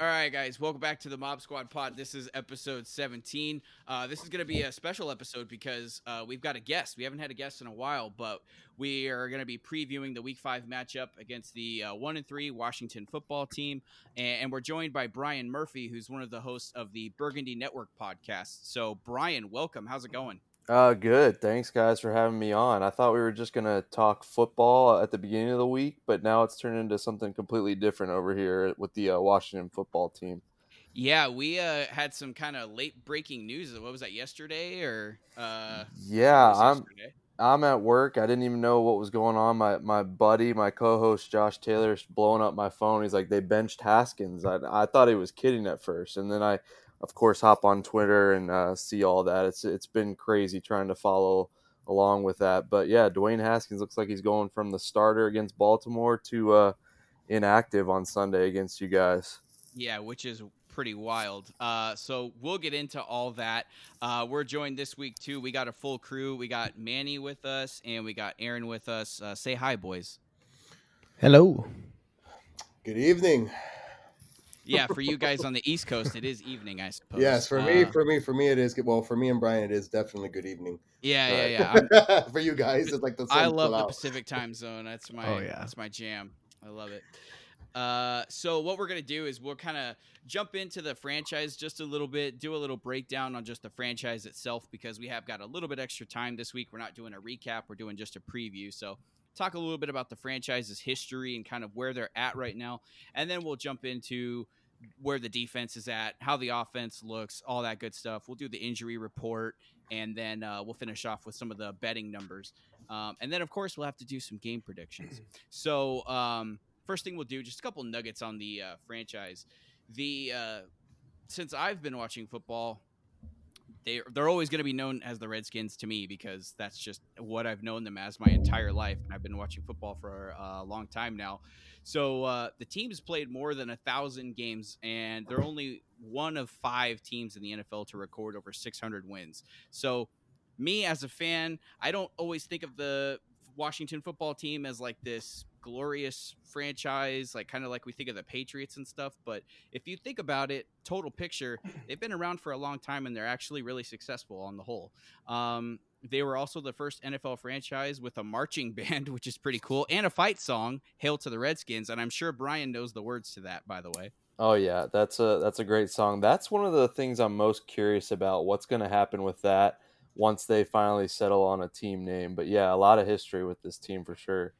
All right, guys, welcome back to the Mob Squad Pod. This is episode 17. Uh, this is going to be a special episode because uh, we've got a guest. We haven't had a guest in a while, but we are going to be previewing the Week Five matchup against the uh, one and three Washington football team, and, and we're joined by Brian Murphy, who's one of the hosts of the Burgundy Network podcast. So, Brian, welcome. How's it going? Uh, good. Thanks, guys, for having me on. I thought we were just gonna talk football at the beginning of the week, but now it's turned into something completely different over here with the uh, Washington football team. Yeah, we uh, had some kind of late breaking news. What was that yesterday or? Uh, yeah, I'm. I'm at work. I didn't even know what was going on. My my buddy, my co-host Josh Taylor, is blowing up my phone. He's like, they benched Haskins. I I thought he was kidding at first, and then I of course, hop on Twitter and uh, see all that. It's it's been crazy trying to follow along with that. But yeah, Dwayne Haskins looks like he's going from the starter against Baltimore to uh, inactive on Sunday against you guys. Yeah, which is pretty wild. Uh, so we'll get into all that. Uh, we're joined this week too. We got a full crew. We got Manny with us, and we got Aaron with us. Uh, say hi, boys. Hello. Good evening yeah, for you guys on the East Coast, it is evening, I suppose. Yes, for uh, me, for me, for me, it is. Well, for me and Brian, it is definitely good evening. Yeah, uh, yeah, yeah. for you guys, it's like the. Same. I love the out. Pacific time zone. That's my. Oh, yeah. That's my jam. I love it. Uh, so what we're gonna do is we'll kind of jump into the franchise just a little bit, do a little breakdown on just the franchise itself because we have got a little bit extra time this week. We're not doing a recap; we're doing just a preview. So talk a little bit about the franchise's history and kind of where they're at right now, and then we'll jump into where the defense is at, how the offense looks, all that good stuff. We'll do the injury report, and then uh, we'll finish off with some of the betting numbers. Um, and then, of course, we'll have to do some game predictions. So, um, first thing we'll do, just a couple nuggets on the uh, franchise. The uh, since I've been watching football, they they're always going to be known as the Redskins to me because that's just what I've known them as my entire life, I've been watching football for a long time now. So uh, the team has played more than a thousand games, and they're only one of five teams in the NFL to record over 600 wins. So, me as a fan, I don't always think of the Washington football team as like this glorious franchise, like kind of like we think of the Patriots and stuff. But if you think about it, total picture, they've been around for a long time and they're actually really successful on the whole. Um, they were also the first NFL franchise with a marching band, which is pretty cool, and a fight song, "Hail to the Redskins." And I'm sure Brian knows the words to that, by the way. Oh yeah, that's a that's a great song. That's one of the things I'm most curious about. What's going to happen with that once they finally settle on a team name? But yeah, a lot of history with this team for sure.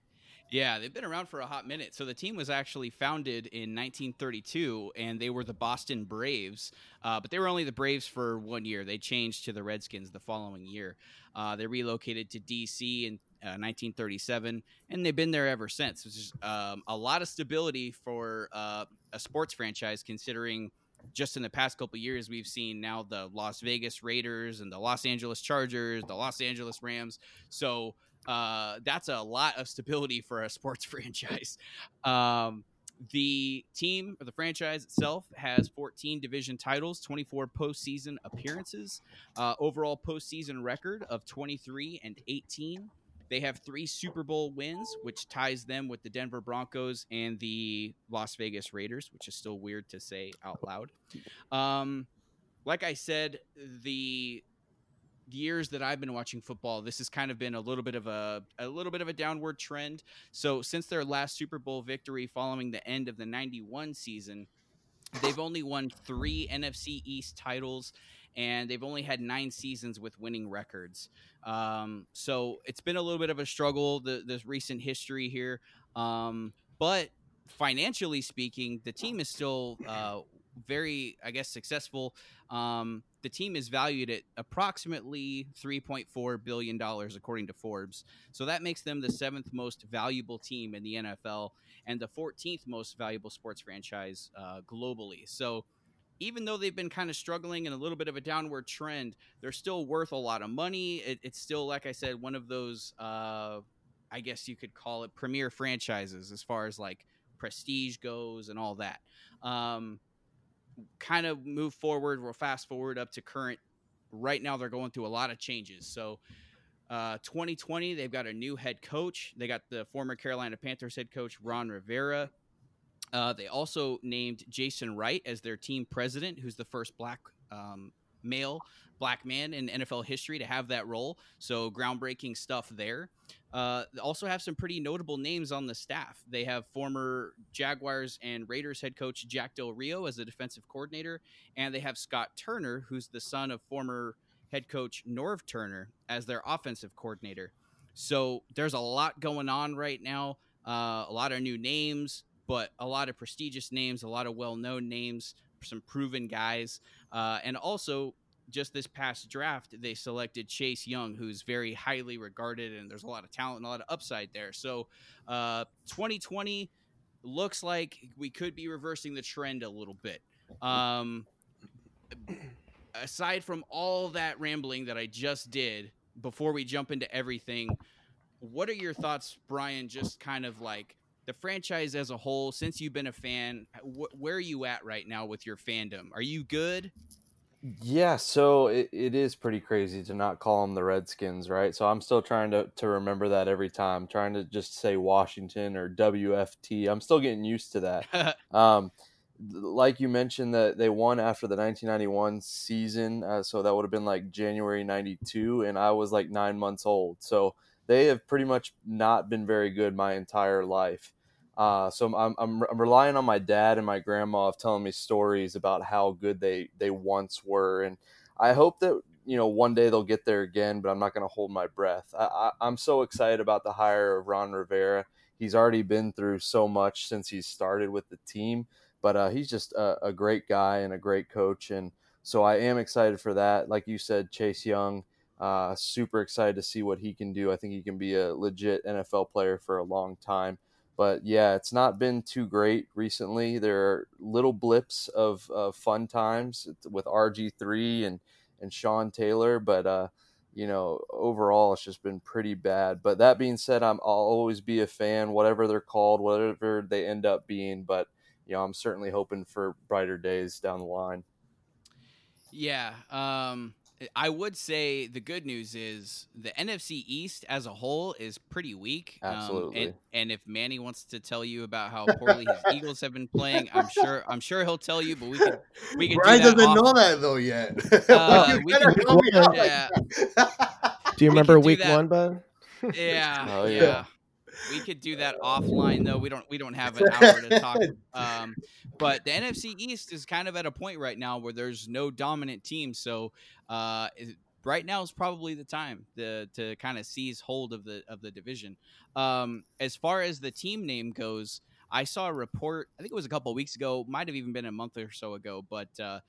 Yeah, they've been around for a hot minute. So the team was actually founded in 1932, and they were the Boston Braves. Uh, but they were only the Braves for one year. They changed to the Redskins the following year. Uh, they relocated to D.C. in uh, 1937, and they've been there ever since. Which is um, a lot of stability for uh, a sports franchise, considering just in the past couple years we've seen now the Las Vegas Raiders and the Los Angeles Chargers, the Los Angeles Rams. So uh, that's a lot of stability for a sports franchise. Um, the team or the franchise itself has 14 division titles, 24 postseason appearances, uh, overall postseason record of 23 and 18. They have three Super Bowl wins, which ties them with the Denver Broncos and the Las Vegas Raiders, which is still weird to say out loud. Um, like I said, the years that I've been watching football, this has kind of been a little bit of a a little bit of a downward trend. So since their last Super Bowl victory following the end of the 91 season, they've only won 3 NFC East titles and they've only had 9 seasons with winning records. Um, so it's been a little bit of a struggle the this recent history here. Um, but financially speaking, the team is still uh, very, I guess, successful. Um, the team is valued at approximately $3.4 billion, according to Forbes. So that makes them the seventh most valuable team in the NFL and the 14th most valuable sports franchise uh, globally. So even though they've been kind of struggling in a little bit of a downward trend, they're still worth a lot of money. It, it's still, like I said, one of those, uh, I guess you could call it premier franchises as far as like prestige goes and all that. Um, kind of move forward, we'll fast forward up to current. Right now, they're going through a lot of changes. So, uh, 2020, they've got a new head coach. They got the former Carolina Panthers head coach, Ron Rivera. Uh, they also named Jason Wright as their team president, who's the first black um, male black man in NFL history to have that role. So groundbreaking stuff there. Uh, also have some pretty notable names on the staff. They have former Jaguars and Raiders head coach Jack Del Rio as the defensive coordinator, and they have Scott Turner, who's the son of former head coach Norv Turner, as their offensive coordinator. So there's a lot going on right now. Uh, a lot of new names, but a lot of prestigious names, a lot of well-known names, some proven guys, uh, and also just this past draft, they selected Chase Young, who's very highly regarded, and there's a lot of talent and a lot of upside there. So, uh, 2020 looks like we could be reversing the trend a little bit. Um, aside from all that rambling that I just did, before we jump into everything, what are your thoughts, Brian? Just kind of like the franchise as a whole, since you've been a fan, wh- where are you at right now with your fandom? Are you good? Yeah, so it, it is pretty crazy to not call them the Redskins, right? So I'm still trying to, to remember that every time, trying to just say Washington or WFT. I'm still getting used to that. um, like you mentioned, that they won after the 1991 season, uh, so that would have been like January '92, and I was like nine months old. So they have pretty much not been very good my entire life. Uh, so I'm, I'm, I'm relying on my dad and my grandma of telling me stories about how good they, they once were. And I hope that, you know, one day they'll get there again, but I'm not going to hold my breath. I, I, am so excited about the hire of Ron Rivera. He's already been through so much since he started with the team, but uh, he's just a, a great guy and a great coach. And so I am excited for that. Like you said, Chase Young, uh, super excited to see what he can do. I think he can be a legit NFL player for a long time. But yeah, it's not been too great recently. There are little blips of uh, fun times with RG3 and, and Sean Taylor, but uh, you know, overall it's just been pretty bad. But that being said, I'm, I'll always be a fan, whatever they're called, whatever they end up being. But you know, I'm certainly hoping for brighter days down the line. Yeah. Um, I would say the good news is the NFC East as a whole is pretty weak. Absolutely. Um, and, and, if Manny wants to tell you about how poorly his Eagles have been playing, I'm sure I'm sure he'll tell you. But we can we can. Brian do doesn't off. know that though yet. Uh, we can, yeah. do you remember week one, bud? Yeah. Oh, yeah. yeah we could do that offline though. We don't we don't have an hour to talk. Um, but the NFC East is kind of at a point right now where there's no dominant team. So uh, right now is probably the time to to kind of seize hold of the of the division. Um, as far as the team name goes, I saw a report. I think it was a couple weeks ago. Might have even been a month or so ago, but. Uh,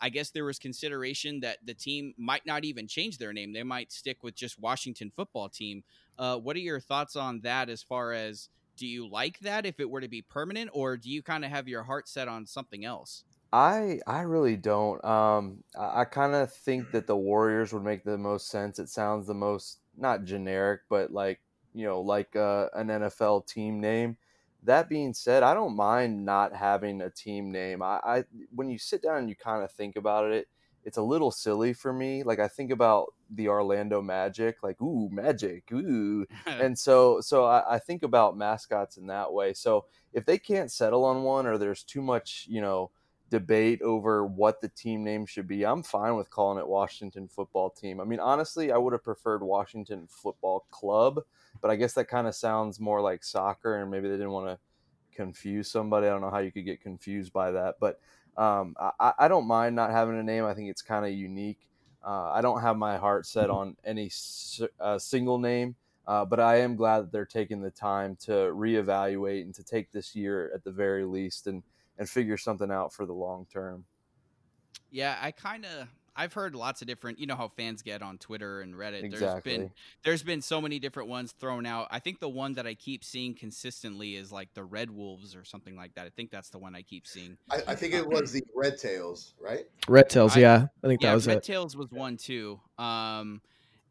I guess there was consideration that the team might not even change their name. They might stick with just Washington football team. Uh, what are your thoughts on that as far as do you like that if it were to be permanent or do you kind of have your heart set on something else? I I really don't. Um, I, I kind of think that the Warriors would make the most sense. It sounds the most not generic, but like you know, like uh, an NFL team name. That being said, I don't mind not having a team name. I, I when you sit down and you kind of think about it, it's a little silly for me. Like I think about the Orlando Magic, like ooh Magic, ooh, and so so I, I, think about mascots in that way. So if they can't settle on one, or there's too much, you know, debate over what the team name should be, I'm fine with calling it Washington Football Team. I mean, honestly, I would have preferred Washington Football Club, but I guess that kind of sounds more like soccer, and maybe they didn't want to confuse somebody. I don't know how you could get confused by that, but um, I, I, don't mind not having a name. I think it's kind of unique. Uh, I don't have my heart set on any uh, single name, uh, but I am glad that they're taking the time to reevaluate and to take this year at the very least and and figure something out for the long term. Yeah, I kind of I've heard lots of different. You know how fans get on Twitter and Reddit. Exactly. There's been there's been so many different ones thrown out. I think the one that I keep seeing consistently is like the Red Wolves or something like that. I think that's the one I keep seeing. I, I think it was the Red Tails, right? Red Tails, yeah. I think yeah, that was Red it. Tails was one too. Um,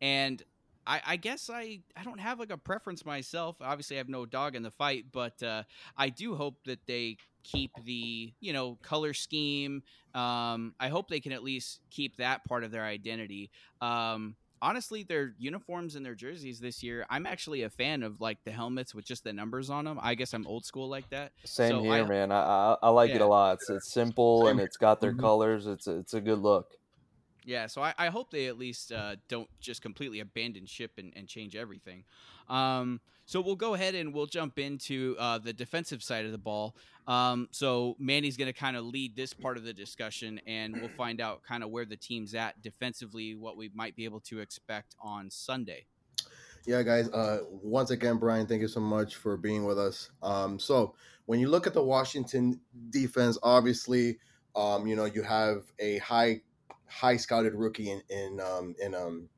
and I, I, guess I, I don't have like a preference myself. Obviously, I have no dog in the fight, but uh, I do hope that they keep the you know color scheme. Um, I hope they can at least keep that part of their identity. Um, honestly, their uniforms and their jerseys this year, I'm actually a fan of like the helmets with just the numbers on them. I guess I'm old school like that. Same so here, I, man. I, I, I like yeah. it a lot. It's, it's simple and it's got their mm-hmm. colors. It's it's a good look. Yeah, so I, I hope they at least uh, don't just completely abandon ship and, and change everything. Um, so we'll go ahead and we'll jump into uh, the defensive side of the ball. Um, so Manny's going to kind of lead this part of the discussion, and we'll find out kind of where the team's at defensively, what we might be able to expect on Sunday. Yeah, guys. Uh, once again, Brian, thank you so much for being with us. Um, so when you look at the Washington defense, obviously, um, you know you have a high high scouted rookie in in um, in um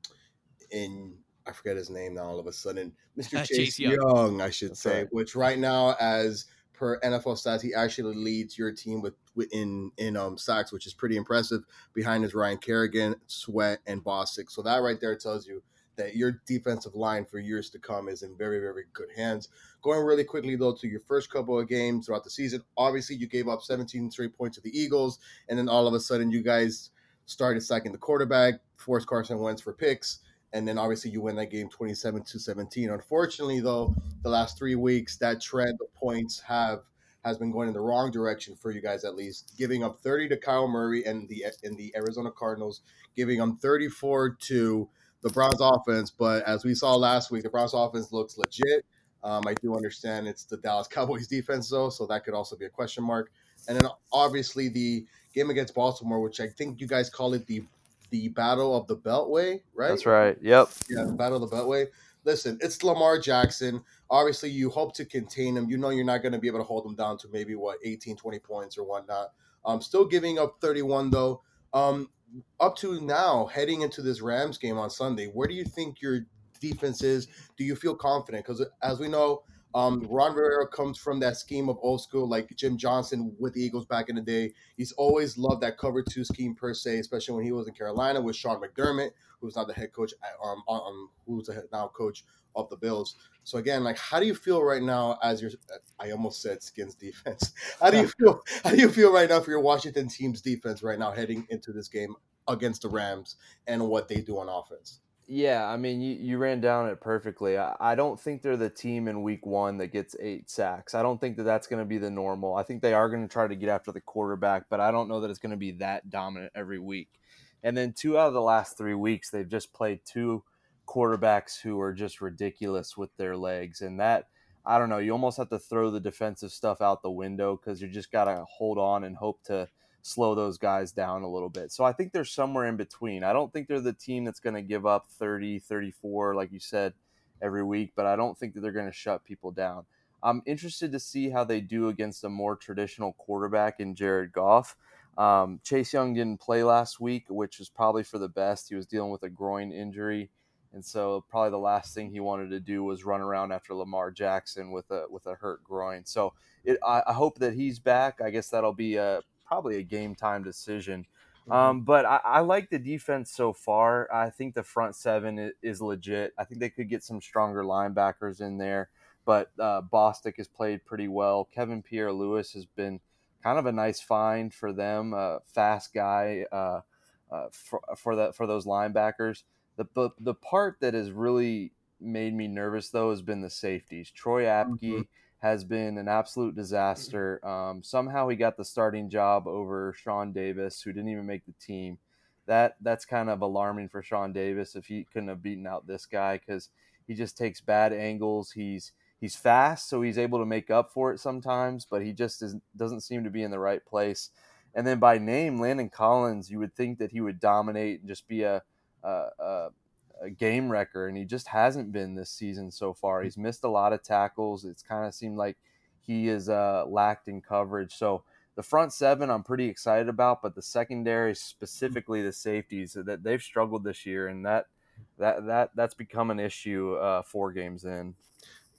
in I forget his name now. All of a sudden, Mr. Uh, Chase, Chase Young. Young. I should That's say, right. which right now, as per NFL stats, he actually leads your team with, with in in um sacks, which is pretty impressive. Behind is Ryan Kerrigan, Sweat, and Bostic. So that right there tells you that your defensive line for years to come is in very, very good hands. Going really quickly though to your first couple of games throughout the season, obviously you gave up 17 straight points to the Eagles, and then all of a sudden you guys started sacking the quarterback, forced Carson Wentz for picks, and then obviously you win that game 27 to 17. Unfortunately, though, the last three weeks that trend of points have has been going in the wrong direction for you guys at least, giving up 30 to Kyler Murray and the in the Arizona Cardinals, giving them 34 to the Browns offense. But as we saw last week, the Browns offense looks legit. Um, I do understand it's the Dallas Cowboys defense though, so that could also be a question mark. And then obviously the game against Baltimore, which I think you guys call it the the Battle of the Beltway, right? That's right. Yep. Yeah, the Battle of the Beltway. Listen, it's Lamar Jackson. Obviously, you hope to contain him. You know you're not going to be able to hold him down to maybe what 18, 20 points or whatnot. Um, still giving up 31 though. Um, up to now, heading into this Rams game on Sunday, where do you think your defense is? Do you feel confident? Because as we know, um, Ron Rivera comes from that scheme of old school, like Jim Johnson with the Eagles back in the day. He's always loved that cover two scheme per se, especially when he was in Carolina with Sean McDermott, who's now the head coach, um, um who's the now coach of the Bills. So again, like, how do you feel right now as your? I almost said Skins defense. How do you feel? How do you feel right now for your Washington team's defense right now heading into this game against the Rams and what they do on offense? Yeah, I mean, you, you ran down it perfectly. I, I don't think they're the team in week one that gets eight sacks. I don't think that that's going to be the normal. I think they are going to try to get after the quarterback, but I don't know that it's going to be that dominant every week. And then two out of the last three weeks, they've just played two quarterbacks who are just ridiculous with their legs. And that, I don't know, you almost have to throw the defensive stuff out the window because you just got to hold on and hope to – slow those guys down a little bit. So I think they're somewhere in between. I don't think they're the team that's going to give up 30, 34, like you said, every week, but I don't think that they're going to shut people down. I'm interested to see how they do against a more traditional quarterback in Jared Goff. Um, Chase Young didn't play last week, which was probably for the best. He was dealing with a groin injury. And so probably the last thing he wanted to do was run around after Lamar Jackson with a with a hurt groin. So it, I, I hope that he's back. I guess that'll be a probably a game time decision. Mm-hmm. Um, but I, I, like the defense so far. I think the front seven is, is, legit. I think they could get some stronger linebackers in there. But uh, Bostic has played pretty well. Kevin Pierre-Louis has been kind of a nice find for them. Uh, fast guy uh, uh, for for that for those linebackers. The, the the part that has really made me nervous though has been the safeties. Troy Apke. Mm-hmm has been an absolute disaster. Um, somehow he got the starting job over Sean Davis, who didn't even make the team. That that's kind of alarming for Sean Davis if he couldn't have beaten out this guy because he just takes bad angles. He's he's fast, so he's able to make up for it sometimes, but he just is, doesn't seem to be in the right place. And then by name, Landon Collins, you would think that he would dominate and just be a, a, a a game wrecker, and he just hasn't been this season so far. He's missed a lot of tackles. It's kind of seemed like he is uh, lacked in coverage. So the front seven, I'm pretty excited about, but the secondary, specifically the safeties, that they've struggled this year, and that that that that's become an issue uh, four games in.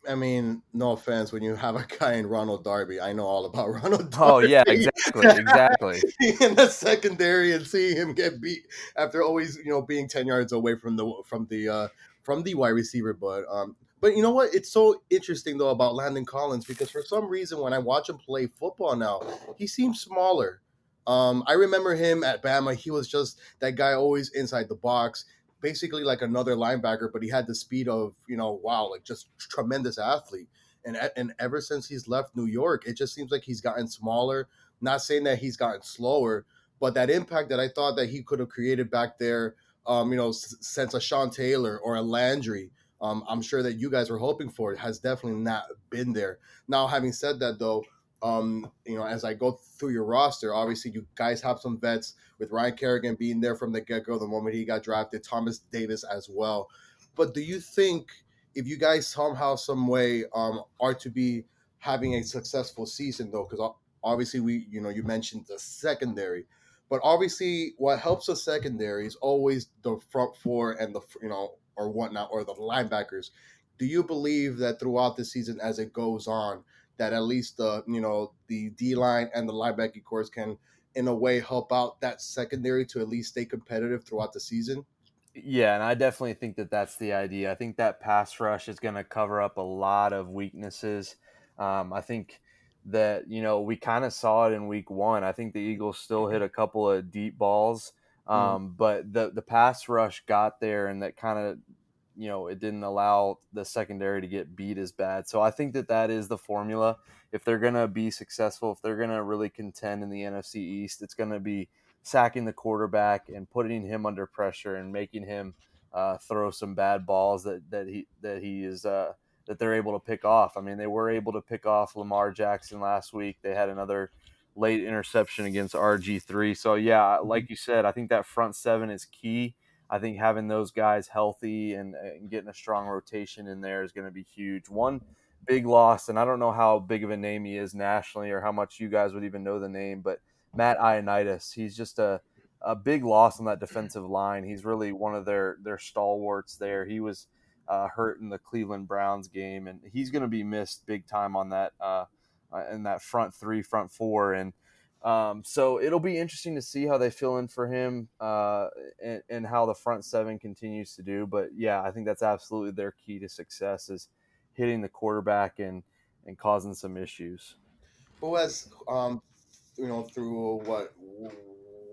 I mean, no offense, when you have a guy in Ronald Darby, I know all about Ronald Darby. Oh yeah, exactly, exactly. in the secondary and seeing him get beat after always, you know, being ten yards away from the from the uh, from the wide receiver. But um, but you know what? It's so interesting though about Landon Collins because for some reason when I watch him play football now, he seems smaller. Um, I remember him at Bama. He was just that guy always inside the box basically like another linebacker, but he had the speed of you know wow, like just tremendous athlete. And and ever since he's left New York, it just seems like he's gotten smaller. Not saying that he's gotten slower, but that impact that I thought that he could have created back there, um, you know, since a Sean Taylor or a Landry, um, I'm sure that you guys were hoping for, it has definitely not been there. Now, having said that, though, um, you know, as I go through your roster, obviously you guys have some vets with Ryan Kerrigan being there from the get go the moment he got drafted, Thomas Davis as well. But do you think if you guys somehow, some way, um, are to be having a successful season though, because obviously we, you know, you mentioned the secondary, but obviously what helps the secondary is always the front four and the, you know, or whatnot, or the linebackers. Do you believe that throughout the season, as it goes on, that at least the you know the D line and the linebacking corps can, in a way, help out that secondary to at least stay competitive throughout the season? Yeah, and I definitely think that that's the idea. I think that pass rush is going to cover up a lot of weaknesses. Um, I think that you know we kind of saw it in week one. I think the Eagles still hit a couple of deep balls, mm. um, mm. but the the pass rush got there, and that kind of you know it didn't allow the secondary to get beat as bad. So I think that that is the formula. If they're going to be successful, if they're going to really contend in the NFC East, it's going to be sacking the quarterback and putting him under pressure and making him uh, throw some bad balls that that he that he is uh, that they're able to pick off. I mean, they were able to pick off Lamar Jackson last week. They had another late interception against RG3. So yeah, like you said, I think that front seven is key. I think having those guys healthy and, and getting a strong rotation in there is going to be huge. One big loss, and I don't know how big of a name he is nationally or how much you guys would even know the name, but Matt Ioannidis, he's just a a big loss on that defensive line. He's really one of their their stalwarts there. He was uh, hurt in the Cleveland Browns game, and he's going to be missed big time on that uh, uh, in that front three, front four, and um, so it'll be interesting to see how they fill in for him uh, and, and, how the front seven continues to do. But yeah, I think that's absolutely their key to success is hitting the quarterback and and causing some issues. Who has um, you know through what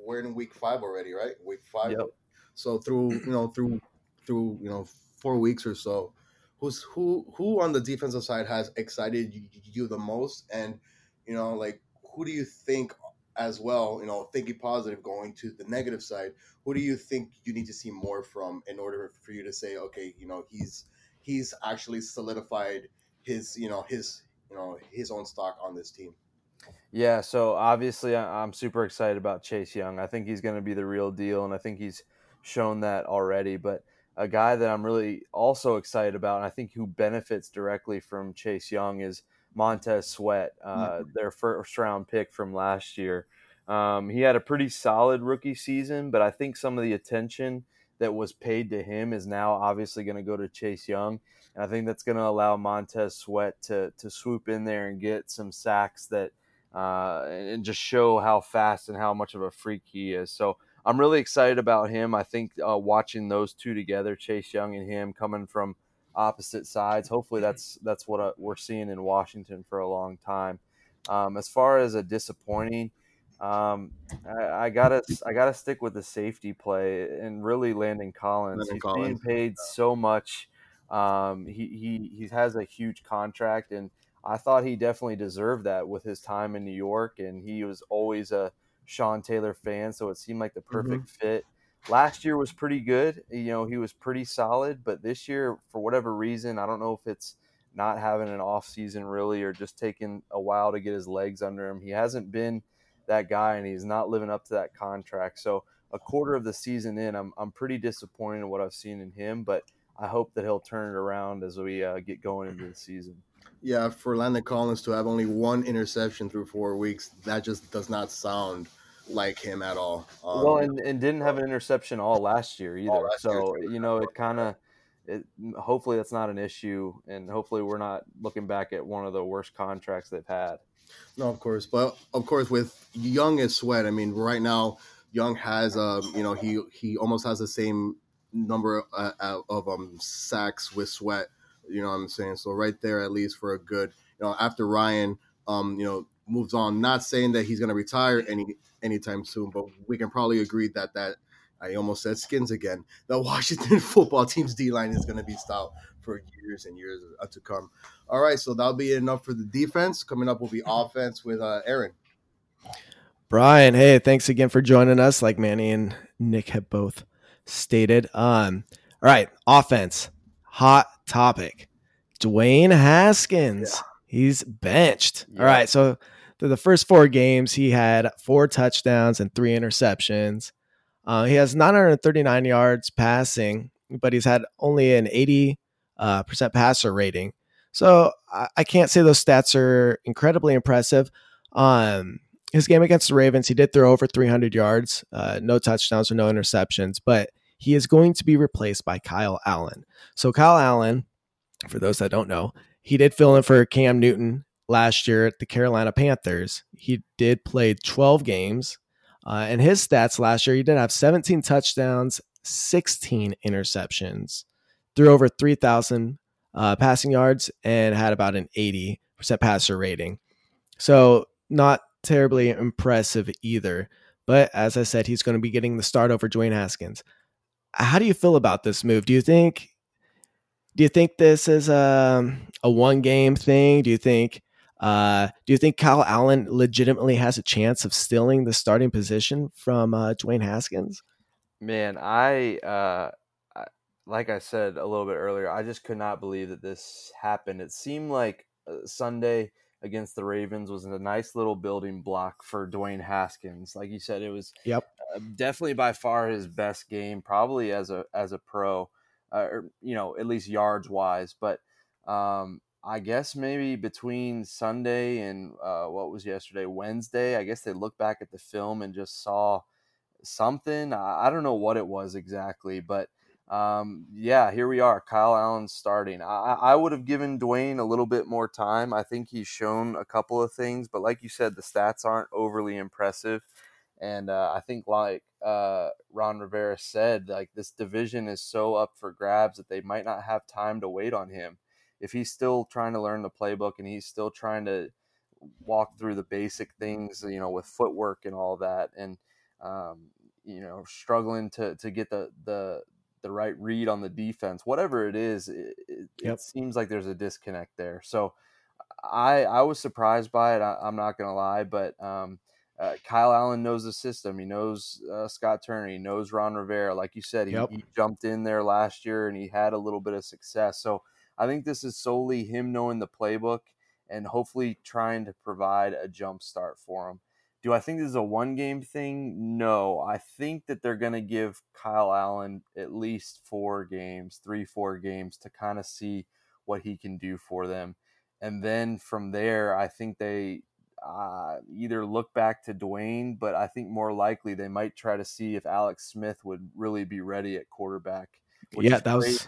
we're in week five already, right? Week five. Yep. So through you know through through you know four weeks or so, who's who who on the defensive side has excited you the most, and you know like who do you think as well, you know, thinking positive going to the negative side, who do you think you need to see more from in order for you to say, okay, you know, he's he's actually solidified his, you know, his, you know, his own stock on this team? Yeah, so obviously I'm super excited about Chase Young. I think he's going to be the real deal, and I think he's shown that already. But a guy that I'm really also excited about, and I think who benefits directly from Chase Young is Montez Sweat, uh, mm-hmm. their first round pick from last year. Um, he had a pretty solid rookie season, but I think some of the attention that was paid to him is now obviously going to go to Chase Young. And I think that's going to allow Montez Sweat to, to swoop in there and get some sacks that uh, and just show how fast and how much of a freak he is. So I'm really excited about him. I think uh, watching those two together, Chase Young and him, coming from – opposite sides. Hopefully, that's that's what uh, we're seeing in Washington for a long time. Um, as far as a disappointing, um, I, I, gotta I gotta stick with the safety play and really Landon Collins. Landon He's Collins. being paid so much. Um, he he he has a huge contract, and I thought he definitely deserved that with his time in New York, and he was always a Sean Taylor fan, so it seemed like the mm-hmm. perfect mm-hmm. fit last year was pretty good. You know, he was pretty solid, but this year, for whatever reason, I don't know if it's not having an off season really or just taking a while to get his legs under him. He hasn't been that guy and he's not living up to that contract. So a quarter of the season in, I'm I'm pretty disappointed in what I've seen in him, but I hope that he'll turn it around as we uh, get going into the season. Yeah, for Landon Collins to have only one interception through four weeks, that just does not sound like him at all. Um, well, and, and didn't have an interception all last year either. Last so year you know, it kind of. It, hopefully that's not an issue, and hopefully we're not looking back at one of the worst contracts they've had. No, of course, but of course with Young and Sweat, I mean, right now Young has, um, you know, he he almost has the same number uh, of um sacks with Sweat. You know what I'm saying? So right there, at least for a good, you know, after Ryan, um, you know, moves on. Not saying that he's going to retire any anytime soon, but we can probably agree that that I almost said skins again. The Washington football team's D line is going to be stout for years and years to come. All right, so that'll be enough for the defense. Coming up will be offense with uh, Aaron. Brian, hey, thanks again for joining us. Like Manny and Nick have both stated. Um, all right, offense, hot topic. Dwayne Haskins, yeah. he's benched. Yeah. All right, so through the first four games, he had four touchdowns and three interceptions. Uh, he has 939 yards passing, but he's had only an 80 uh, percent passer rating. So I, I, can't say those stats are incredibly impressive. Um, his game against the Ravens, he did throw over 300 yards, uh, no touchdowns or no interceptions, but he is going to be replaced by Kyle Allen. So Kyle Allen, for those that don't know, he did fill in for Cam Newton last year at the Carolina Panthers. He did play 12 games. Uh, and his stats last year, he did have 17 touchdowns, 16 interceptions, threw over 3,000 uh, passing yards, and had about an 80% passer rating. So, not terribly impressive either. But as I said, he's going to be getting the start over Dwayne Haskins. How do you feel about this move? Do you think do you think this is a, a one game thing? Do you think uh, do you think Kyle Allen legitimately has a chance of stealing the starting position from uh, Dwayne Haskins? Man, I, uh, I, like I said a little bit earlier, I just could not believe that this happened. It seemed like uh, Sunday against the Ravens was a nice little building block for Dwayne Haskins. Like you said, it was yep uh, definitely by far his best game, probably as a as a pro, uh, or you know at least yards wise. But um, I guess maybe between Sunday and uh, what was yesterday, Wednesday, I guess they looked back at the film and just saw something. I, I don't know what it was exactly, but um, yeah, here we are. Kyle Allen starting. I, I would have given Dwayne a little bit more time. I think he's shown a couple of things, but like you said, the stats aren't overly impressive. And uh, I think, like uh, Ron Rivera said, like this division is so up for grabs that they might not have time to wait on him if he's still trying to learn the playbook and he's still trying to walk through the basic things, you know, with footwork and all that, and um, you know, struggling to to get the the the right read on the defense, whatever it is, it, it, yep. it seems like there's a disconnect there. So I I was surprised by it. I, am not gonna lie, but um, uh, Kyle Allen knows the system. He knows uh, Scott Turner. He knows Ron Rivera. Like you said, he, yep. he, jumped in there last year and he had a little bit of success. So I think this is solely him knowing the playbook and hopefully trying to provide a jump start for him. Do I think this is a one game thing? No. I think that they're going to give Kyle Allen at least four games, three, four games to kind of see what he can do for them. And then from there, I think they uh, either look back to Dwayne, but I think more likely they might try to see if Alex Smith would really be ready at quarterback. Yeah, that was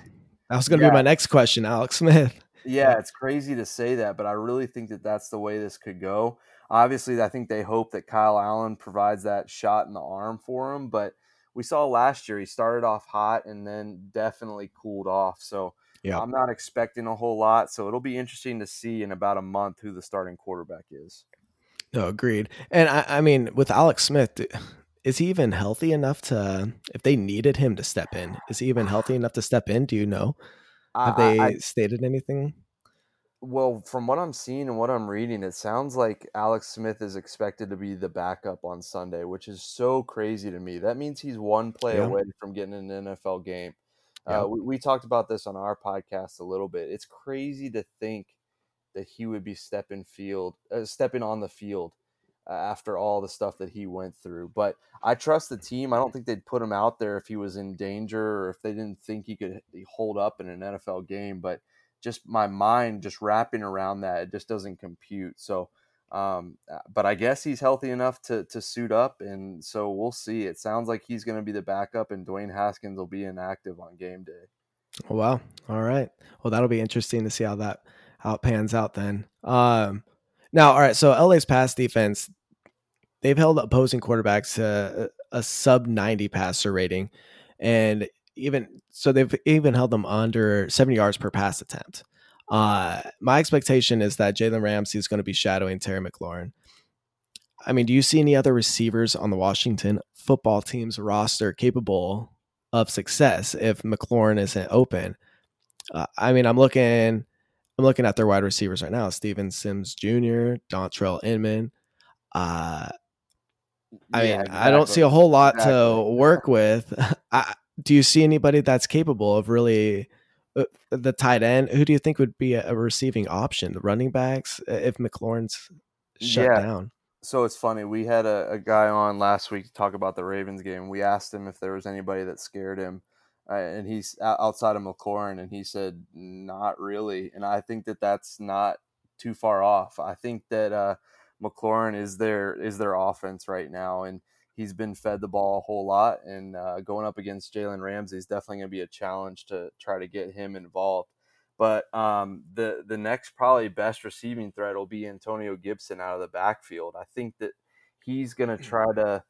that was going to yeah. be my next question, Alex Smith. Yeah, it's crazy to say that, but I really think that that's the way this could go. Obviously, I think they hope that Kyle Allen provides that shot in the arm for him, but we saw last year he started off hot and then definitely cooled off. So yeah. I'm not expecting a whole lot. So it'll be interesting to see in about a month who the starting quarterback is. No, agreed. And I, I mean, with Alex Smith, is he even healthy enough to if they needed him to step in is he even healthy enough to step in? Do you know? Have they I, stated anything? Well from what i'm seeing and what i'm reading it sounds like alex smith is expected to be the backup on sunday which is so crazy to me. That means he's one play yeah. away from getting an nfl game. Yeah. uh, we, we talked about this on our podcast a little bit. It's crazy to think that he would be stepping field uh, stepping on the field uh, after all the stuff that he went through. But I trust the team. I don't think they'd put him out there if he was in danger or if they didn't think he could hold up in an NFL game. But just my mind just wrapping around that, it just doesn't compute. So, um, uh, but I guess he's healthy enough to to suit up, and so we'll see. It sounds like he's going to be the backup, and Dwayne Haskins will be inactive on game day. Oh, wow! All right. Well, that'll be interesting to see how that how it pans out then. Um, now, all right. So LA's pass defense, they've held opposing quarterbacks to a, a sub 90 passer rating. And even so, they've even held them under 70 yards per pass attempt. Uh, my expectation is that Jalen Ramsey is going to be shadowing Terry McLaurin. I mean, do you see any other receivers on the Washington football team's roster capable of success if McLaurin isn't open? Uh, I mean, I'm looking, I'm looking at their wide receivers right now: Steven Sims Jr., Dontrelle Inman. Uh, I yeah, mean, exactly. I don't see a whole lot exactly. to work with. I, do you see anybody that's capable of really uh, the tight end? Who do you think would be a, a receiving option? The running backs, if McLaurin's shut yeah. down. So it's funny. We had a, a, guy on last week to talk about the Ravens game. We asked him if there was anybody that scared him, uh, and he's outside of McLaurin, and he said not really. And I think that that's not too far off. I think that uh, McLaurin is their is their offense right now, and he's been fed the ball a whole lot. And uh, going up against Jalen Ramsey is definitely going to be a challenge to try to get him involved. But um, the the next probably best receiving threat will be Antonio Gibson out of the backfield. I think that he's going to try to.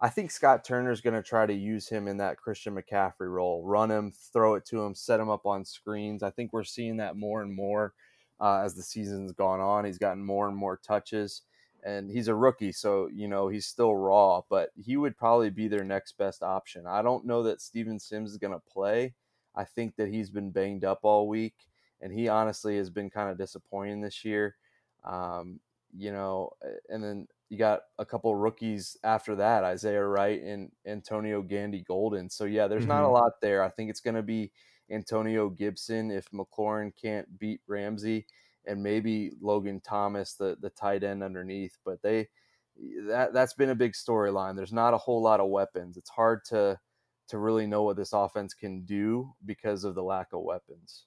I think Scott Turner is going to try to use him in that Christian McCaffrey role, run him, throw it to him, set him up on screens. I think we're seeing that more and more uh, as the season's gone on. He's gotten more and more touches, and he's a rookie, so you know he's still raw. But he would probably be their next best option. I don't know that Steven Sims is going to play. I think that he's been banged up all week and he honestly has been kind of disappointing this year. Um, you know, and then you got a couple rookies after that, Isaiah Wright and Antonio Gandy Golden. So yeah, there's mm-hmm. not a mm-hmm. lot there. I think it's going to be Antonio Gibson if McLaurin can't beat Ramsey, and maybe Logan Thomas, the the tight end underneath. But they that that's been a big storyline. There's not a whole lot of weapons. It's hard to to really know what this offense can do because of the lack of weapons.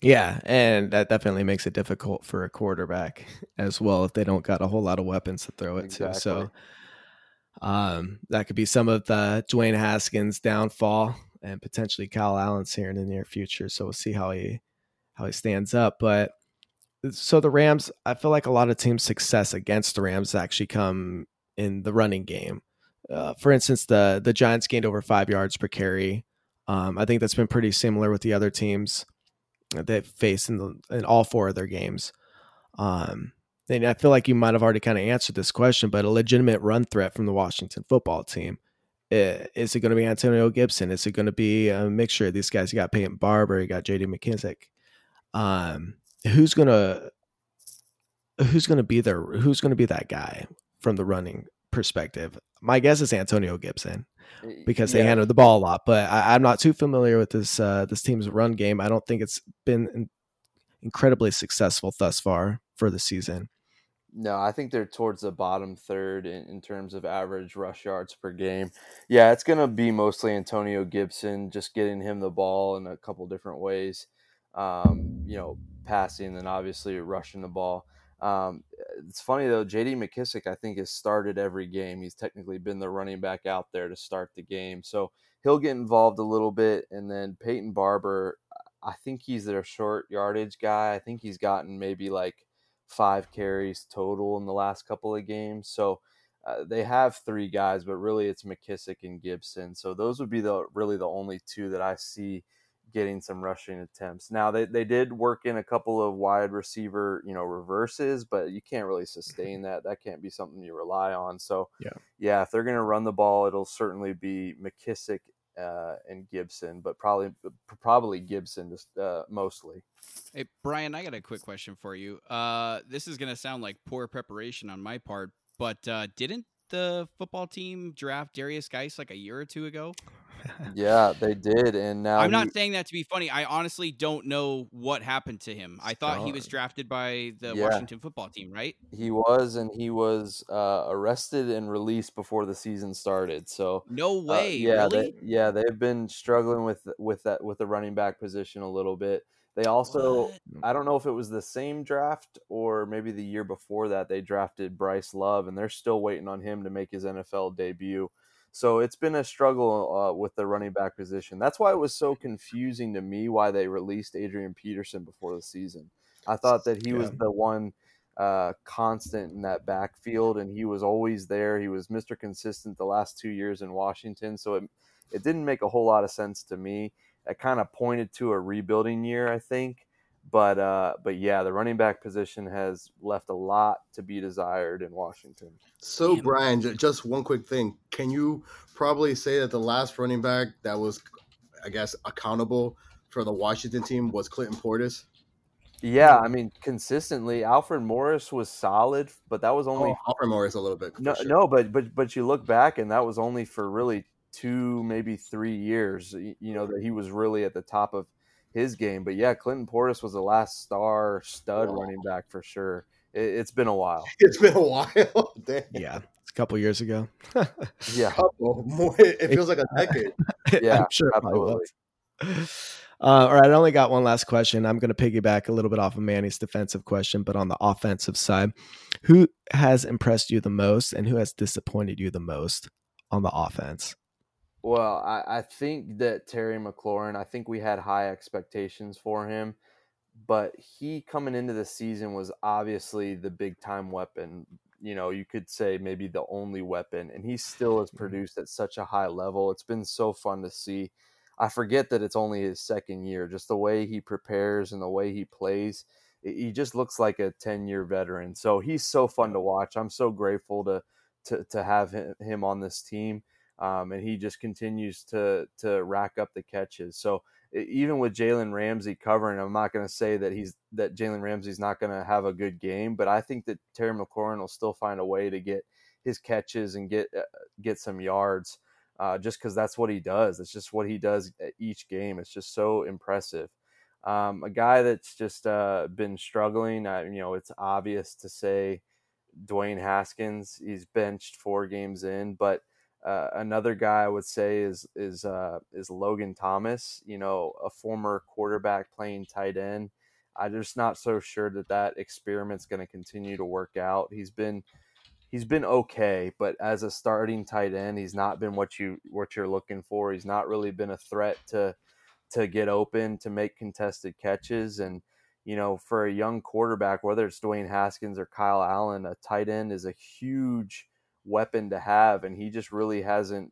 Yeah, and that definitely makes it difficult for a quarterback as well if they don't got a whole lot of weapons to throw it exactly. to. So um, that could be some of the Dwayne Haskins downfall and potentially Kyle Allen's here in the near future. So we'll see how he how he stands up. But so the Rams, I feel like a lot of teams' success against the Rams actually come in the running game. Uh, for instance, the the Giants gained over five yards per carry. Um, I think that's been pretty similar with the other teams they face in the in all four of their games. Um, and I feel like you might have already kind of answered this question, but a legitimate run threat from the Washington football team. Is it going to be Antonio Gibson? Is it going to be a mixture of these guys? You got Peyton Barber, you got J.D. McKissic. Um, who's gonna who's gonna be there? Who's gonna be that guy from the running perspective? My guess is Antonio Gibson because they yeah. handle the ball a lot. But I, am not too familiar with this uh, this team's run game. I don't think it's been in, incredibly successful thus far for the season. No, I think they're towards the bottom third in, in terms of average rush yards per game. Yeah, it's going to be mostly Antonio Gibson, just getting him the ball in a couple different ways. Um, you know, passing and obviously rushing the ball. Um, it's funny though, J.D. McKissic I think has started every game. He's technically been the running back out there to start the game, so he'll get involved a little bit. And then Peyton Barber, I think he's their short yardage guy. I think he's gotten maybe like five carries total in the last couple of games. So uh, they have three guys, but really it's McKissic and Gibson. So those would be the really the only two that I see getting some rushing attempts. Now they, they did work in a couple of wide receiver, you know, reverses, but you can't really sustain that. That can't be something you rely on. So yeah, yeah, if they're going to run the ball, it'll certainly be McKissic uh, and Gibson, but probably probably Gibson just uh, mostly. Hey Brian, I got a quick question for you. Uh, this is going to sound like poor preparation on my part, but uh, didn't the football team draft Darius Guice like a year or two ago? yeah, they did, and now I'm not saying that to be funny. I honestly don't know what happened to him. I thought he was drafted by the yeah. Washington football team, right? He was, and he was uh, arrested and released before the season started. So no uh, way, uh, yeah, really? they, yeah, they've been struggling with with that with the running back position a little bit. They also, what? I don't know if it was the same draft or maybe the year before that, they drafted Bryce Love, and they're still waiting on him to make his NFL debut. So it's been a struggle uh, with the running back position. That's why it was so confusing to me why they released Adrian Peterson before the season. I thought that he yeah. was the one uh, constant in that backfield, and he was always there. He was Mr. Consistent the last two years in Washington, so it it didn't make a whole lot of sense to me. It kind of pointed to a rebuilding year, I think. But uh, but yeah, the running back position has left a lot to be desired in Washington. So Brian, just one quick thing: can you probably say that the last running back that was, I guess, accountable for the Washington team was Clinton Portis? Yeah, I mean, consistently, Alfred Morris was solid, but that was only oh, Alfred Morris a little bit. No, sure. no, but but but you look back, and that was only for really two, maybe three years. You know that he was really at the top of his game. But yeah, Clinton Portis was the last star stud wow. running back for sure. It, has been a while. It's been a while. Damn. yeah, it's a couple years ago. yeah, couple, more, it feels like a decade. yeah, I'm sure absolutely. Uh, all right, I only got one last question. I'm going to piggyback a little bit off of Manny's defensive question, but on the offensive side, who has impressed you the most and who has disappointed you the most on the offense? Well, I, I think that Terry McLaurin, I think we had high expectations for him, but he coming into the season was obviously the big time weapon. You know, you could say maybe the only weapon, and he still has mm-hmm. produced at such a high level. It's been so fun to see I forget that it's only his second year. Just the way he prepares and the way he plays, he just looks like a 10 year veteran. So he's so fun to watch. I'm so grateful to to, to have him on this team. Um, and he just continues to to rack up the catches. So even with Jalen Ramsey covering, I'm not going to say that he's that Jalen Ramsey's not going to have a good game, but I think that Terry McLaurin will still find a way to get his catches and get uh, get some yards uh, just because that's what he does. It's just what he does each game. It's just so impressive. Um, a guy that's just uh, been struggling. Uh, you know, it's obvious to say Dwayne Haskins. He's benched four games in, but uh, another guy I would say is is uh, is Logan Thomas. You know, a former quarterback playing tight end. I'm just not so sure that that experiment's going to continue to work out. He's been he's been okay, but as a starting tight end, he's not been what you what you're looking for. He's not really been a threat to to get open, to make contested catches and you know, for a young quarterback, whether it's Dwayne Haskins or Kyle Allen, a tight end is a huge weapon to have and he just really hasn't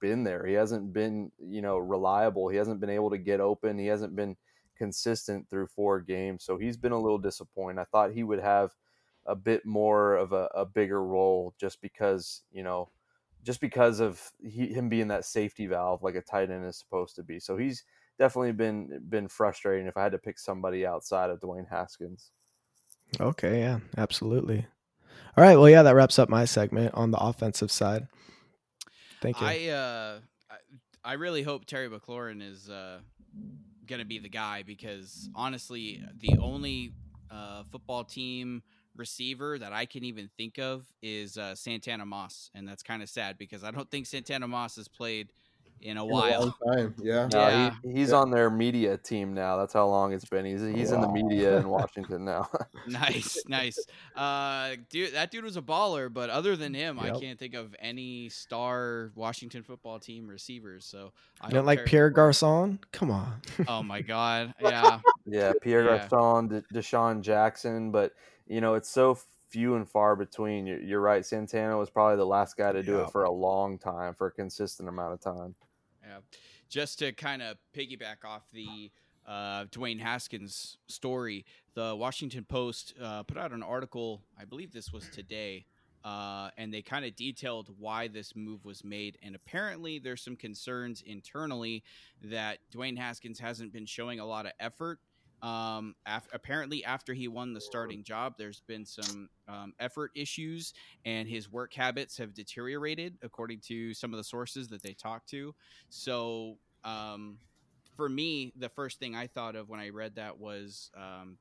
been there. He hasn't been, you know, reliable. He hasn't been able to get open. He hasn't been consistent through four games. So he's been a little disappointed. I thought he would have a bit more of a, a bigger role just because you know just because of he, him being that safety valve like a tight end is supposed to be so he's definitely been been frustrating if i had to pick somebody outside of dwayne haskins okay yeah absolutely all right well yeah that wraps up my segment on the offensive side. Thank you. I uh i really hope terry mclaurin is uh gonna be the guy because honestly the only uh, football team receiver that I can even think of is uh, Santana Moss, and that's kind of sad because I don't think Santana Moss has played in a in while. A time. Yeah, no, yeah. He, he's yeah. on their media team now. That's how long it's been. He's he's wow. in the media in Washington now. nice, nice. Uh, dude, that dude was a baller. But other than him, yep. I can't think of any star Washington football team receivers. So I you don't like Pierre Garcon? Come on. oh my god. Yeah. Yeah, Pierre yeah. Garcon, De- DeSean Jackson, but you know, it's so few and far between. You're, you're right. Santana was probably the last guy to do yeah. it for a long time, for a consistent amount of time. Yeah. Just to kind of piggyback off the uh, Dwayne Haskins story, the Washington Post uh, put out an article, I believe this was today, uh, and they kind of detailed why this move was made. And apparently, there's some concerns internally that Dwayne Haskins hasn't been showing a lot of effort um, af- apparently, after he won the starting job, there's been some um, effort issues, and his work habits have deteriorated, according to some of the sources that they talked to. So, um, for me, the first thing I thought of when I read that was um,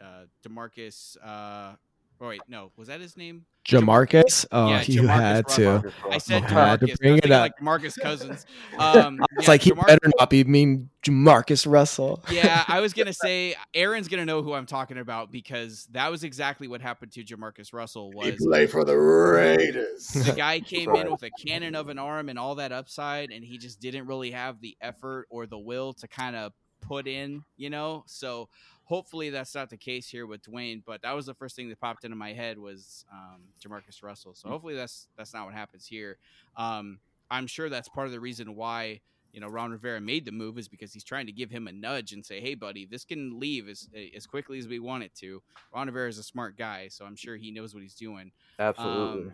uh, Demarcus. Uh, oh wait, no, was that his name? Jamarcus? Oh, yeah, you Jamarcus had to. I said Jamarcus. Had to bring it up. like Marcus Cousins. Um, it's yeah, like he Jamarcus, better not be mean Jamarcus Russell. yeah, I was gonna say Aaron's gonna know who I'm talking about because that was exactly what happened to Jamarcus Russell. Was he played for the Raiders? The guy came in with a cannon of an arm and all that upside, and he just didn't really have the effort or the will to kind of put in, you know. So hopefully that's not the case here with Dwayne. But that was the first thing that popped into my head was um, Jamarcus Russell. So hopefully that's that's not what happens here. Um, I'm sure that's part of the reason why you know Ron Rivera made the move is because he's trying to give him a nudge and say, "Hey, buddy, this can leave as as quickly as we want it to." Ron Rivera is a smart guy, so I'm sure he knows what he's doing. Absolutely, um,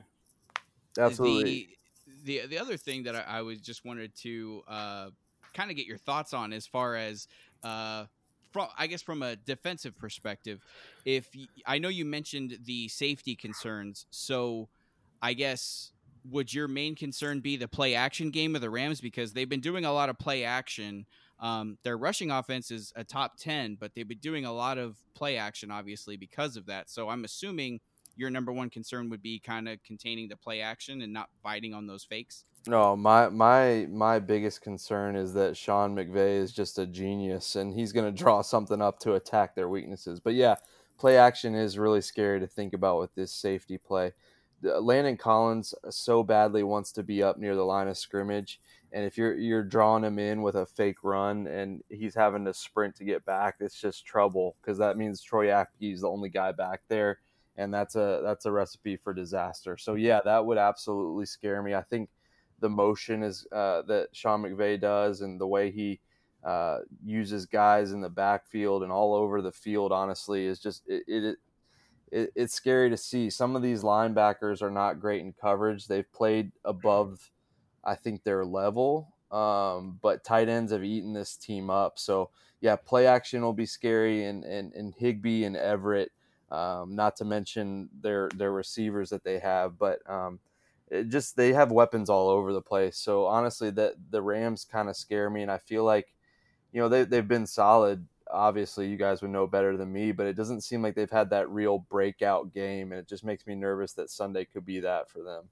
absolutely. The, the the other thing that I, I was just wanted to uh, kind of get your thoughts on as far as uh, from I guess from a defensive perspective, if I know you mentioned the safety concerns, so I guess would your main concern be the play action game of the Rams because they've been doing a lot of play action. Um, their rushing offense is a top 10, but they've been doing a lot of play action, obviously, because of that. So I'm assuming your number one concern would be kind of containing the play action and not biting on those fakes. No, my my my biggest concern is that Sean McVay is just a genius and he's going to draw something up to attack their weaknesses. But yeah, play action is really scary to think about with this safety play. Landon Collins so badly wants to be up near the line of scrimmage, and if you're you're drawing him in with a fake run and he's having to sprint to get back, it's just trouble because that means Troy Apke is the only guy back there, and that's a that's a recipe for disaster. So yeah, that would absolutely scare me. I think the motion is uh, that Sean McVay does and the way he uh, uses guys in the backfield and all over the field, honestly, is just it, it it, it's scary to see. Some of these linebackers are not great in coverage. They've played above, I think, their level. Um, but tight ends have eaten this team up. So yeah, play action will be scary, and and, and Higbee and Everett. Um, not to mention their their receivers that they have, but um, just they have weapons all over the place. So honestly, that the Rams kind of scare me, and I feel like, you know, they they've been solid obviously you guys would know better than me, but it doesn't seem like they've had that real breakout game, and it just makes me nervous that Sunday could be that for them.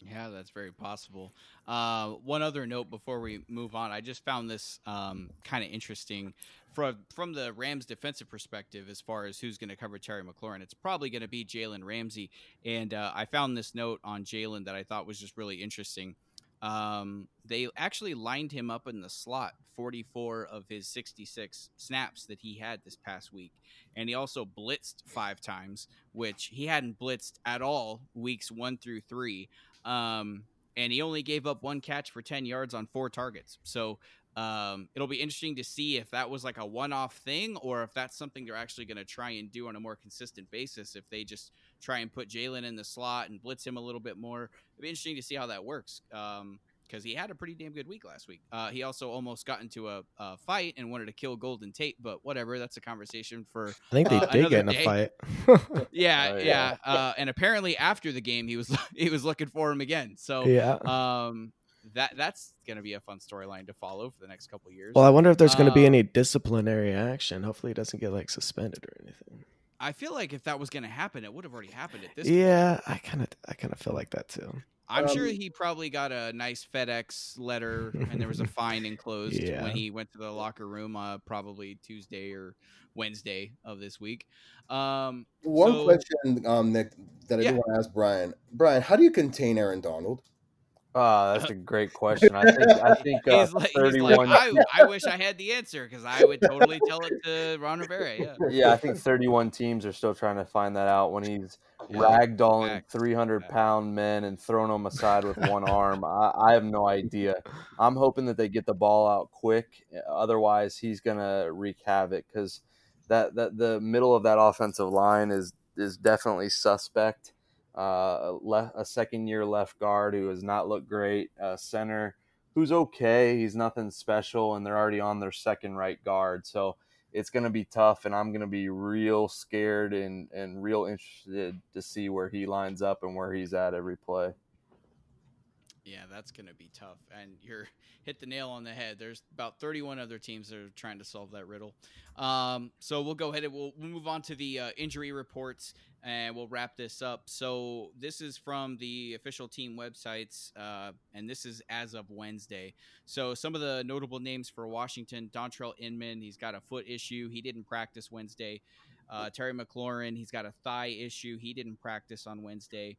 Yeah, that's very possible. Uh, one other note before we move on, I just found this um, kind of interesting from from the Rams' defensive perspective as far as who's going to cover Terry McLaurin. It's probably going to be Jalen Ramsey, and uh, I found this note on Jalen that I thought was just really interesting. Um, they actually lined him up in the slot 44 of his 66 snaps that he had this past week. And he also blitzed five times, which he hadn't blitzed at all weeks one through three. Um, and he only gave up one catch for 10 yards on four targets. So um, it'll be interesting to see if that was like a one off thing or if that's something they're actually going to try and do on a more consistent basis. If they just try and put Jalen in the slot and blitz him a little bit more, it'd be interesting to see how that works. Um, because he had a pretty damn good week last week. Uh, he also almost got into a, a, fight and wanted to kill Golden Tate, but whatever. That's a conversation for. I think they uh, did get in a fight. yeah, oh, yeah. yeah. Uh, and apparently after the game, he was he was looking for him again. So yeah. Um, that that's going to be a fun storyline to follow for the next couple years. Well, I wonder if there's going to be um, any disciplinary action. Hopefully, he doesn't get like suspended or anything. I feel like if that was going to happen, it would have already happened at this. Yeah, point. I kind of I kind of feel like that too. I'm um, sure he probably got a nice FedEx letter, and there was a fine enclosed yeah. when he went to the locker room, uh, probably Tuesday or Wednesday of this week. Um, One so, question, um, Nick, that I yeah. do want to ask Brian. Brian, how do you contain Aaron Donald? Oh, that's a great question. I think I think uh, like, 31. Like, I, I, wish I had the answer because I would totally tell it to Ron Rivera. Yeah. Yeah, I think 31 teams are still trying to find that out when he's yeah, ragdolling 300 pound men and throwing them aside with one arm. I, I, have no idea. I'm hoping that they get the ball out quick. Otherwise, he's gonna wreak havoc because that that the middle of that offensive line is is definitely suspect uh, a, second year left guard who has not looked great, center who's okay. He's nothing special, and they're already on their second right guard. So it's going to be tough, and I'm going to be real scared and, and real interested to see where he lines up and where he's at every play. Yeah, that's going to be tough. And you're hit the nail on the head. There's about 31 other teams that are trying to solve that riddle. Um, so we'll go ahead and we'll, we'll move on to the uh, injury reports and we'll wrap this up. So this is from the official team websites, uh, and this is as of Wednesday. So some of the notable names for Washington: Dontrelle Inman, he's got a foot issue, he didn't practice Wednesday. Uh, Terry McLaurin, he's got a thigh issue, he didn't practice on Wednesday.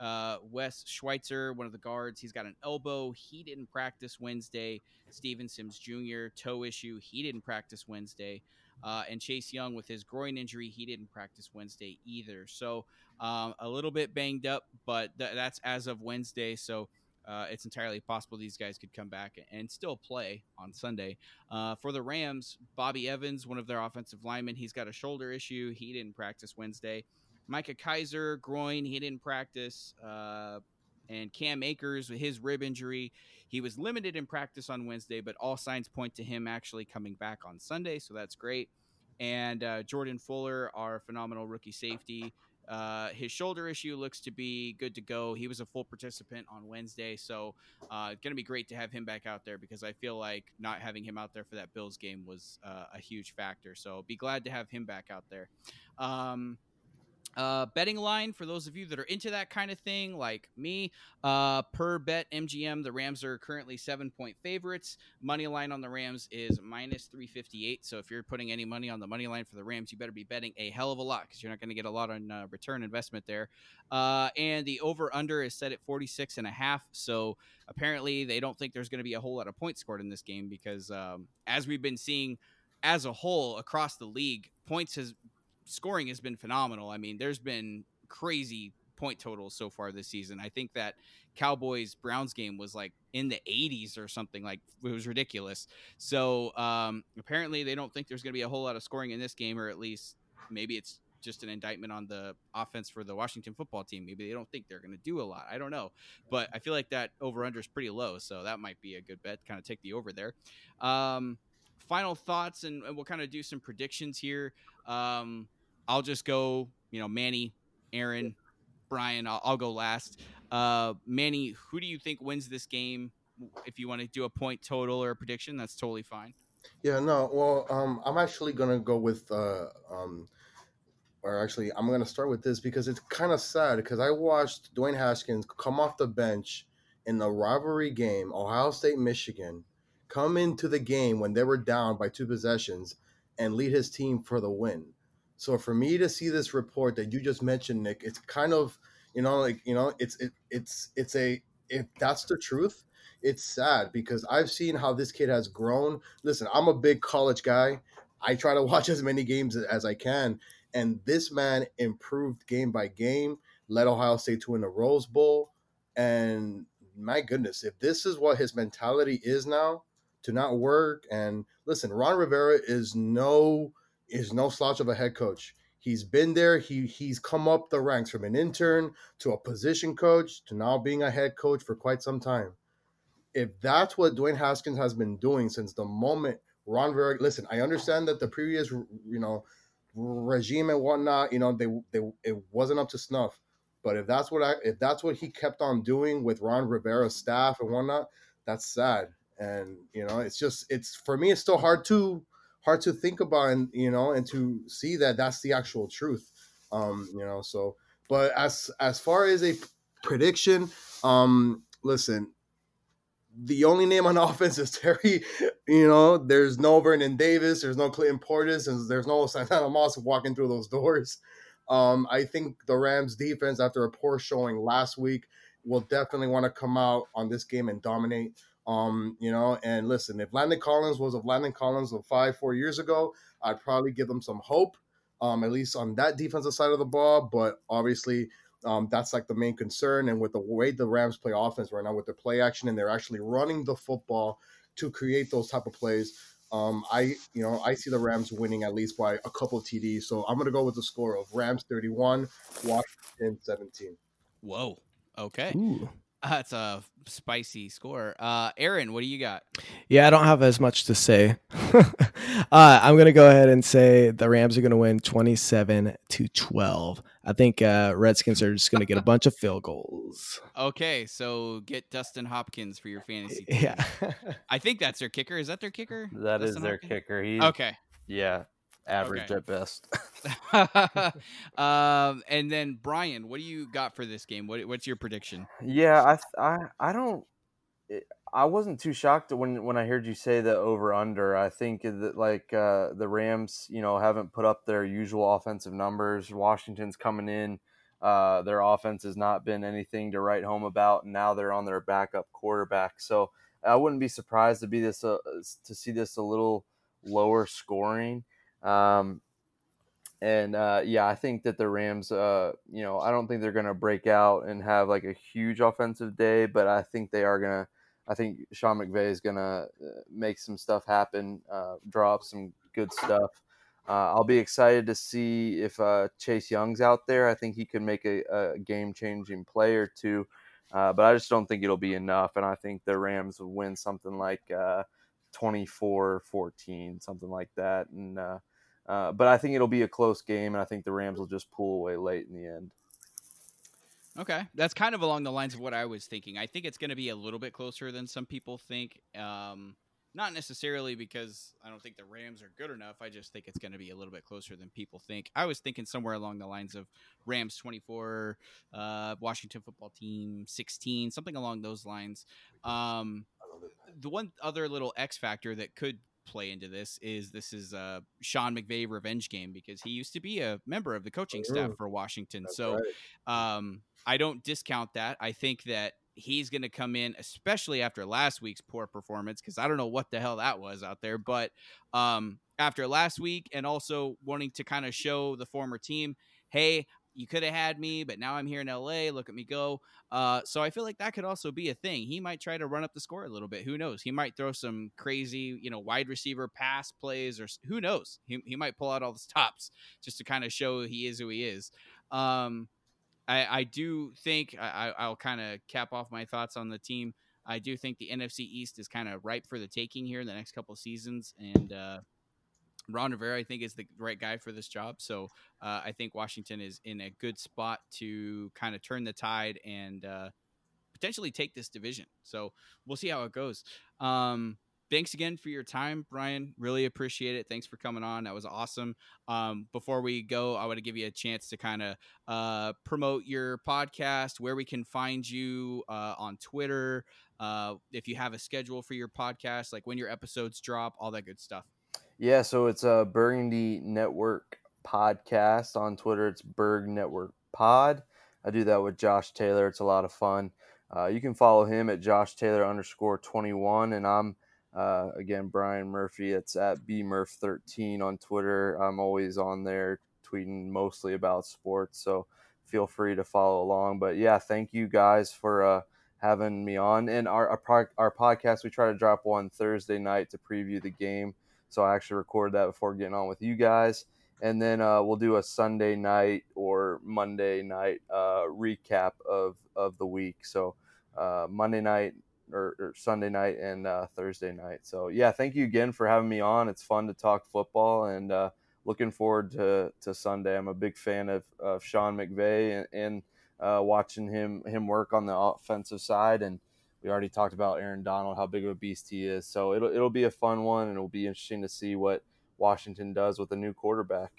Uh, Wes Schweitzer, one of the guards, he's got an elbow. He didn't practice Wednesday. Steven Sims Jr., toe issue. He didn't practice Wednesday. Uh, and Chase Young, with his groin injury, he didn't practice Wednesday either. So um, a little bit banged up, but th- that's as of Wednesday. So uh, it's entirely possible these guys could come back and still play on Sunday. Uh, for the Rams, Bobby Evans, one of their offensive linemen, he's got a shoulder issue. He didn't practice Wednesday. Micah Kiser, groin, he didn't practice. And Cam Akers with his rib injury, he was limited in practice on Wednesday, but all signs point to him actually coming back on Sunday, so that's great. And uh, Jordan Fuller, our phenomenal rookie safety, uh, his shoulder issue looks to be good to go. He was a full participant on Wednesday, so uh, going to be great to have him back out there because I feel like not having him out there for that Bills game was uh, a huge factor. So be glad to have him back out there. Um, uh, betting line for those of you that are into that kind of thing, like me, uh, per BetMGM, the Rams are currently seven point favorites. Money line on the Rams is minus 358. So if you're putting any money on the money line for the Rams, you better be betting a hell of a lot because you're not going to get a lot on uh, return investment there. Uh, and the over under is set at 46 and a half. So apparently they don't think there's going to be a whole lot of points scored in this game because um, as we've been seeing as a whole across the league, points has scoring has been phenomenal. I mean, there's been crazy point totals so far this season. I think that Cowboys Browns game was like in the 80s or something like it was ridiculous. So um, apparently they don't think there's going to be a whole lot of scoring in this game, or at least maybe it's just an indictment on the offense for the Washington football team. Maybe they don't think they're going to do a lot. I don't know, but I feel like that over under is pretty low, so that might be a good bet. Kind of take the over there. Um, final thoughts, and, and we'll kind of do some predictions here. Um, I'll just go, you know, Manny, Aaron, Brian. I'll, I'll go last. Uh, Manny, who do you think wins this game? If you want to do a point total or a prediction, that's totally fine. Yeah, no. Well, um, I'm actually gonna go with, uh, um, or actually, I'm gonna start with this because it's kind of sad because I watched Dwayne Haskins come off the bench in the rivalry game, Ohio State Michigan, come into the game when they were down by two possessions and lead his team for the win. So for me to see this report that you just mentioned, Nick, it's kind of you know like you know it's it, it's it's a if that's the truth, it's sad because I've seen how this kid has grown. Listen, I'm a big college guy. I try to watch as many games as I can, and this man improved game by game, led Ohio State to win the Rose Bowl, and my goodness, if this is what his mentality is now, to not work and listen, Ron Rivera is no is no slouch of a head coach. He's been there. He he's come up the ranks from an intern to a position coach to now being a head coach for quite some time. If that's what Dwayne Haskins has been doing since the moment Ron Rivera, listen, I understand that the previous you know regime and whatnot, you know, they they it wasn't up to snuff. But if that's what I if that's what he kept on doing with Ron Rivera's staff and whatnot, that's sad. And you know, it's just it's for me, it's still hard to hard to think about and you know and to see that that's the actual truth um you know so but as as far as a prediction um listen the only name on offense is Terry. You know, there's no Vernon Davis, there's no Clinton Portis, and there's no Santana Moss walking through those doors. Um, I think the Rams defense, after a poor showing last week, will definitely want to come out on this game and dominate. Um, you know, and listen, if Landon Collins was of Landon Collins of five, four years ago, I'd probably give them some hope, um, at least on that defensive side of the ball. But obviously, um, that's like the main concern. And with the way the Rams play offense right now, with their play action and they're actually running the football to create those type of plays, um, I you know I see the Rams winning at least by a couple TDs. So I'm gonna go with the score of Rams 31, Washington 17. Whoa. Okay. Ooh. That's a spicy score. Uh, Aaron, what do you got? Yeah, I don't have as much to say. uh, I'm going to go ahead and say the Rams are going to win 27 to 12. I think uh, Redskins are just going to get a bunch of field goals. Okay, so get Dustin Hopkins for your fantasy. Team. Yeah, I think that's their kicker. Is that their kicker? That Dustin is their Hopkins? kicker. He's, okay. Yeah, average okay. at best. um, and then Brian, what do you got for this game? What, what's your prediction? Yeah, I I I don't. I wasn't too shocked when when I heard you say the over under. I think that like uh, the Rams, you know, haven't put up their usual offensive numbers. Washington's coming in. Uh, their offense has not been anything to write home about, and now they're on their backup quarterback. So I wouldn't be surprised to be this uh, to see this a little lower scoring. Um, and uh, yeah, I think that the Rams, uh, you know, I don't think they're going to break out and have like a huge offensive day, but I think they are going to. I think Sean McVay is going to uh, make some stuff happen, uh, some good stuff. Uh, I'll be excited to see if uh, Chase Young's out there. I think he could make a, a game changing play or two, but I just don't think it'll be enough. And I think the Rams will win something like 24 14, something like that. And uh, but I think it'll be a close game, and I think the Rams will just pull away late in the end. Okay, that's kind of along the lines of what I was thinking. I think it's going to be a little bit closer than some people think. Um, not necessarily because I don't think the Rams are good enough. I just think it's going to be a little bit closer than people think. I was thinking somewhere along the lines of Rams 24, uh, Washington football team 16, something along those lines. Um, the one other little X factor that could play into this is this is a Sean McVay revenge game because he used to be a member of the coaching staff for Washington. That's so right. um, I don't discount that. I think that he's going to come in, especially after last week's poor performance, because I don't know what the hell that was out there. But um, after last week, and also wanting to kind of show the former team, hey, you could have had me, but now I'm here in LA. Look at me go. Uh, so I feel like that could also be a thing. He might try to run up the score a little bit. Who knows? He might throw some crazy, you know, wide receiver pass plays, or who knows? He, he might pull out all the stops just to kind of show he is who he is. Um, I, I do think I, I'll kind of cap off my thoughts on the team. I do think the NFC East is kind of ripe for the taking here in the next couple seasons, and uh, Ron Rivera, I think, is the right guy for this job. So uh, I think Washington is in a good spot to kind of turn the tide and uh, potentially take this division. So we'll see how it goes. Um, thanks again for your time, Brian. Really appreciate it. Thanks for coming on. That was awesome. Um, before we go, I want to give you a chance to kind of uh, promote your podcast, where we can find you uh, on Twitter, uh, if you have a schedule for your podcast, like when your episodes drop, all that good stuff. Yeah, so it's a Burgundy Network podcast on Twitter. It's Berg Network Pod. I do that with Josh Taylor. It's a lot of fun. Uh, you can follow him at Josh Taylor underscore 21. And I'm, uh, again, Brian Murphy. It's at BMurph13 on Twitter. I'm always on there tweeting mostly about sports. So feel free to follow along. But yeah, thank you guys for uh, having me on. And our, our, our podcast, we try to drop one Thursday night to preview the game. So I actually recorded that before getting on with you guys. And then uh, we'll do a Sunday night or Monday night uh, recap of, of the week. So uh, Monday night or, or, Sunday night and uh, Thursday night. So yeah, thank you again for having me on. It's fun to talk football and uh, looking forward to, to Sunday. I'm a big fan of, of Sean McVay and, and uh, watching him him work on the offensive side and we already talked about Aaron Donald, how big of a beast he is. So it'll it'll be a fun one, and it'll be interesting to see what Washington does with a new quarterback.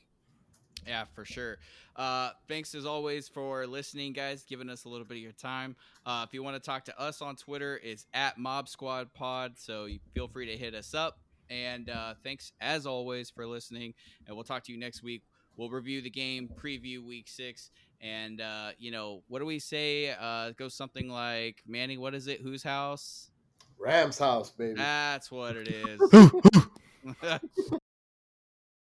Yeah, for sure. Uh, thanks as always for listening, guys, giving us a little bit of your time. Uh, if you want to talk to us on Twitter, it's at Mob Squad Pod. So feel free to hit us up. And uh, thanks as always for listening. And we'll talk to you next week. We'll review the game, preview week six, and uh, you know, what do we say? Uh, it goes something like Manny. What is it? Whose house? Rams house, baby. That's what it is.